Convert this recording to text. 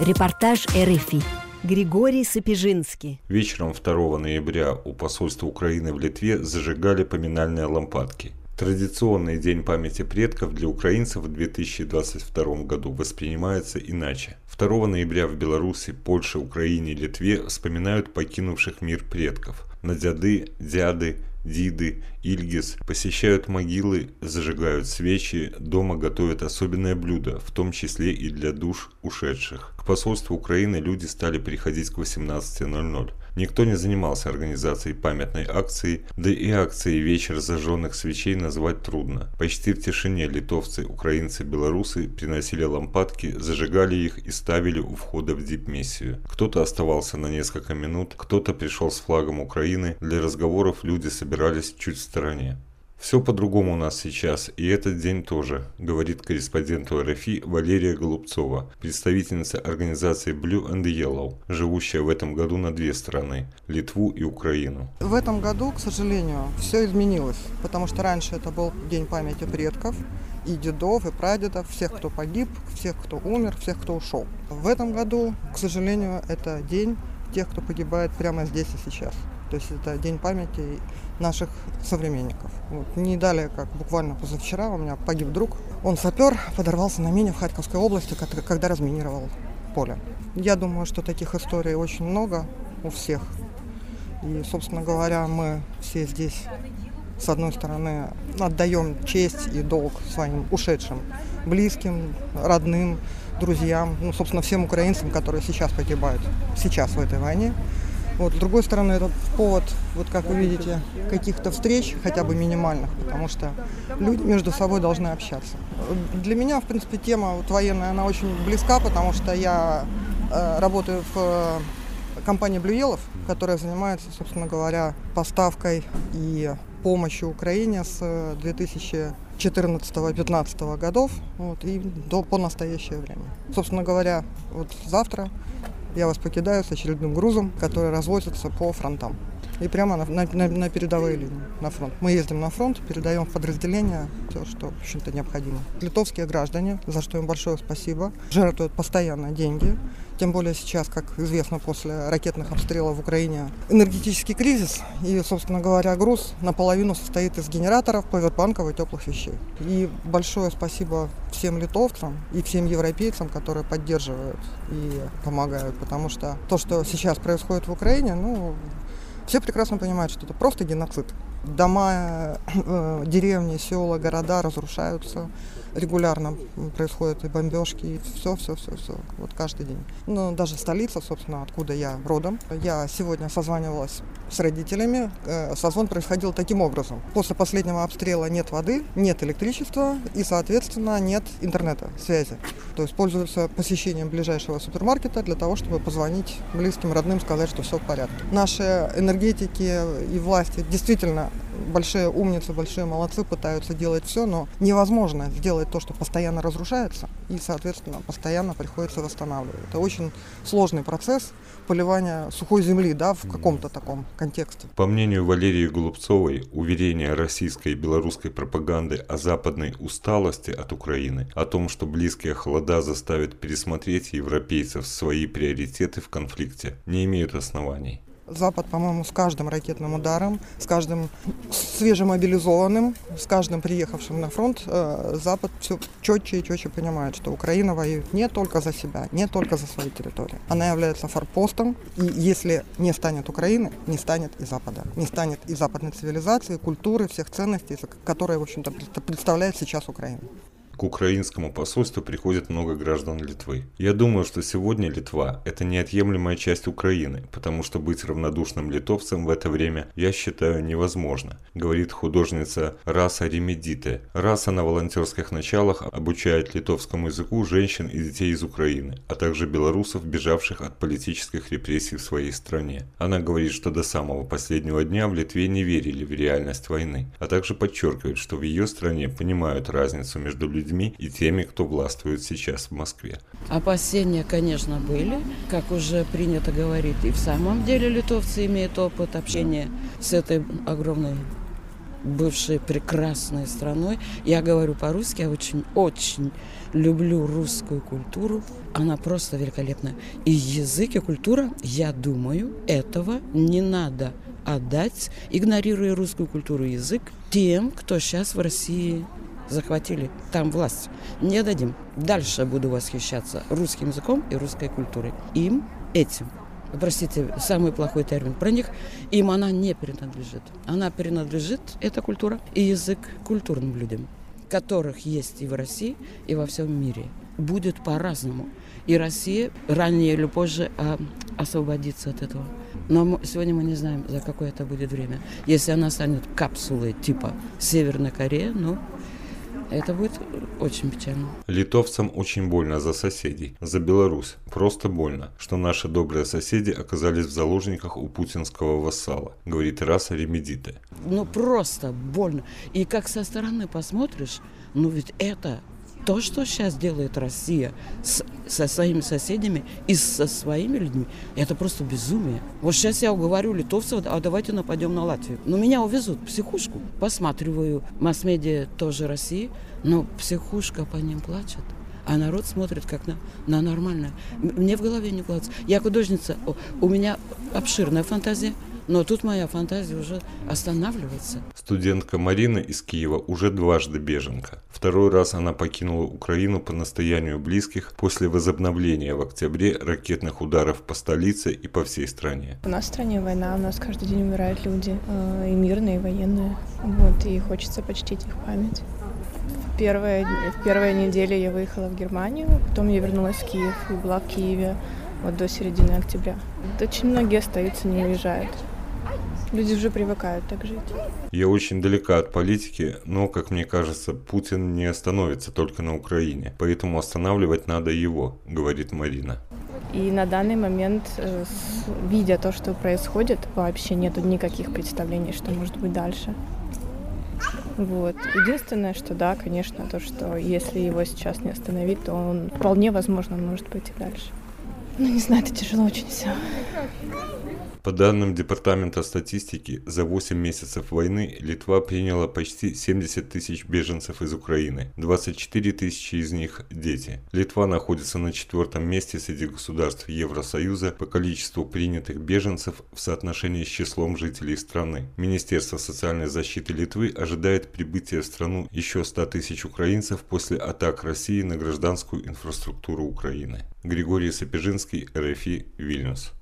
Репортаж РФИ. Григорий Сапежинский. Вечером 2 ноября у посольства Украины в Литве зажигали поминальные лампадки. Традиционный День памяти предков для украинцев в 2022 году воспринимается иначе. 2 ноября в Беларуси, Польше, Украине и Литве вспоминают покинувших мир предков. На дяды, дяды, Диды, Ильгис посещают могилы, зажигают свечи, дома готовят особенное блюдо, в том числе и для душ ушедших. К посольству Украины люди стали приходить к 18.00. Никто не занимался организацией памятной акции, да и акции «Вечер зажженных свечей» назвать трудно. Почти в тишине литовцы, украинцы, белорусы приносили лампадки, зажигали их и ставили у входа в дипмиссию. Кто-то оставался на несколько минут, кто-то пришел с флагом Украины. Для разговоров люди собирались чуть в стороне. Все по-другому у нас сейчас, и этот день тоже, говорит корреспонденту РФИ Валерия Голубцова, представительница организации Blue and Yellow, живущая в этом году на две страны – Литву и Украину. В этом году, к сожалению, все изменилось, потому что раньше это был День памяти предков, и дедов, и прадедов, всех, кто погиб, всех, кто умер, всех, кто ушел. В этом году, к сожалению, это день тех, кто погибает прямо здесь и сейчас. То есть это день памяти наших современников. Вот. Не далее, как буквально позавчера, у меня погиб друг. Он сапер, подорвался на мине в Харьковской области, когда разминировал поле. Я думаю, что таких историй очень много у всех. И, собственно говоря, мы все здесь, с одной стороны, отдаем честь и долг своим ушедшим близким, родным, друзьям, ну, собственно, всем украинцам, которые сейчас погибают, сейчас в этой войне. Вот, с другой стороны, это повод, вот как вы видите, каких-то встреч, хотя бы минимальных, потому что люди между собой должны общаться. Для меня, в принципе, тема вот, военная, она очень близка, потому что я э, работаю в э, компании Блюелов, которая занимается, собственно говоря, поставкой и помощью Украине с 2014-2015 годов вот, и до, по настоящее время. Собственно говоря, вот завтра я вас покидаю с очередным грузом, который развозится по фронтам. И прямо на, на, на передовые линии, на фронт. Мы ездим на фронт, передаем в подразделения все, что, в общем-то, необходимо. Литовские граждане, за что им большое спасибо, жертвуют постоянно деньги тем более сейчас, как известно, после ракетных обстрелов в Украине энергетический кризис. И, собственно говоря, груз наполовину состоит из генераторов, повербанков и теплых вещей. И большое спасибо всем литовцам и всем европейцам, которые поддерживают и помогают. Потому что то, что сейчас происходит в Украине, ну, все прекрасно понимают, что это просто геноцид. Дома, э, деревни, села, города разрушаются регулярно происходят и бомбежки, и все, все, все, все, вот каждый день. Ну, даже столица, собственно, откуда я родом. Я сегодня созванивалась с родителями. Э, созвон происходил таким образом. После последнего обстрела нет воды, нет электричества и, соответственно, нет интернета, связи. То есть пользуются посещением ближайшего супермаркета для того, чтобы позвонить близким, родным, сказать, что все в порядке. Наши энергетики и власти действительно большие умницы, большие молодцы, пытаются делать все, но невозможно сделать то, что постоянно разрушается, и, соответственно, постоянно приходится восстанавливать. Это очень сложный процесс поливания сухой земли, да, в каком-то таком контексте. По мнению Валерии Голубцовой, уверение российской и белорусской пропаганды о западной усталости от Украины, о том, что близкие холода заставят пересмотреть европейцев свои приоритеты в конфликте, не имеют оснований. Запад, по-моему, с каждым ракетным ударом, с каждым свежемобилизованным, с каждым приехавшим на фронт, э, Запад все четче и четче понимает, что Украина воюет не только за себя, не только за свои территории. Она является форпостом, и если не станет Украины, не станет и Запада. Не станет и западной цивилизации, культуры, всех ценностей, которые, в общем-то, представляет сейчас Украина. К украинскому посольству приходит много граждан Литвы. Я думаю, что сегодня Литва – это неотъемлемая часть Украины, потому что быть равнодушным литовцем в это время я считаю невозможно, говорит художница Раса Ремедите. Раса на волонтерских началах обучает литовскому языку женщин и детей из Украины, а также белорусов, бежавших от политических репрессий в своей стране. Она говорит, что до самого последнего дня в Литве не верили в реальность войны, а также подчеркивает, что в ее стране понимают разницу между людьми людьми и теми, кто властвует сейчас в Москве. Опасения, конечно, были, как уже принято говорить. И в самом деле литовцы имеют опыт общения с этой огромной бывшей прекрасной страной. Я говорю по-русски, я очень-очень люблю русскую культуру. Она просто великолепная. И язык и культура, я думаю, этого не надо отдать, игнорируя русскую культуру и язык, тем, кто сейчас в России захватили там власть. Не дадим. Дальше буду восхищаться русским языком и русской культурой. Им, этим. Простите, самый плохой термин про них, им она не принадлежит. Она принадлежит, эта культура, и язык культурным людям, которых есть и в России, и во всем мире. Будет по-разному. И Россия ранее или позже а, освободится от этого. Но сегодня мы не знаем, за какое это будет время. Если она станет капсулой типа Северная Корея, ну, это будет очень печально. Литовцам очень больно за соседей, за Беларусь. Просто больно, что наши добрые соседи оказались в заложниках у путинского вассала, говорит Раса Ремедита. Ну просто больно. И как со стороны посмотришь, ну ведь это то, что сейчас делает Россия с, со своими соседями и со своими людьми, это просто безумие. Вот сейчас я уговорю литовцев, а давайте нападем на Латвию. Но меня увезут в психушку. Посматриваю масс-медиа тоже России, но психушка по ним плачет. А народ смотрит как на, на нормальное. Мне в голове не укладывается. Я художница, у меня обширная фантазия – но тут моя фантазия уже останавливается. Студентка Марина из Киева уже дважды беженка. Второй раз она покинула Украину по настоянию близких после возобновления в октябре ракетных ударов по столице и по всей стране. У нас в стране война, у нас каждый день умирают люди, э, и мирные, и военные. Вот, и хочется почтить их память. В первые, в первые недели я выехала в Германию, потом я вернулась в Киев и была в Киеве вот до середины октября. Очень многие остаются, не уезжают. Люди уже привыкают так жить. Я очень далека от политики, но, как мне кажется, Путин не остановится только на Украине. Поэтому останавливать надо его, говорит Марина. И на данный момент, э, видя то, что происходит, вообще нету никаких представлений, что может быть дальше. Вот. Единственное, что да, конечно, то, что если его сейчас не остановить, то он вполне возможно может пойти дальше. Ну, не знаю, это тяжело очень все. По данным Департамента статистики, за 8 месяцев войны Литва приняла почти 70 тысяч беженцев из Украины. 24 тысячи из них – дети. Литва находится на четвертом месте среди государств Евросоюза по количеству принятых беженцев в соотношении с числом жителей страны. Министерство социальной защиты Литвы ожидает прибытия в страну еще 100 тысяч украинцев после атак России на гражданскую инфраструктуру Украины. Григорий Сапежинский, РФИ, Вильнюс.